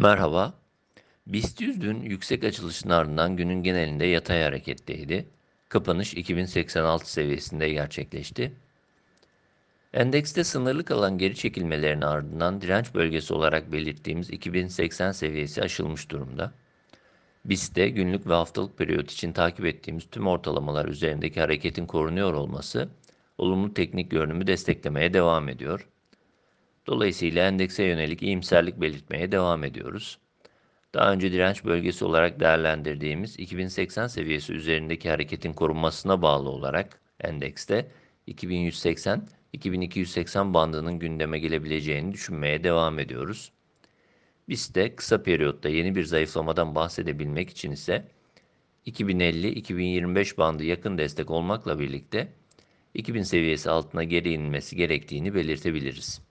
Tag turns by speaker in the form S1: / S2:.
S1: Merhaba. BIST 100 dün yüksek açılışın ardından günün genelinde yatay hareketteydi. Kapanış 2086 seviyesinde gerçekleşti. Endekste sınırlı kalan geri çekilmelerin ardından direnç bölgesi olarak belirttiğimiz 2080 seviyesi aşılmış durumda. BIST'te günlük ve haftalık periyot için takip ettiğimiz tüm ortalamalar üzerindeki hareketin korunuyor olması olumlu teknik görünümü desteklemeye devam ediyor. Dolayısıyla endekse yönelik iyimserlik belirtmeye devam ediyoruz. Daha önce direnç bölgesi olarak değerlendirdiğimiz 2080 seviyesi üzerindeki hareketin korunmasına bağlı olarak endekste 2180-2280 bandının gündeme gelebileceğini düşünmeye devam ediyoruz. Biz de kısa periyotta yeni bir zayıflamadan bahsedebilmek için ise 2050-2025 bandı yakın destek olmakla birlikte 2000 seviyesi altına geri inmesi gerektiğini belirtebiliriz.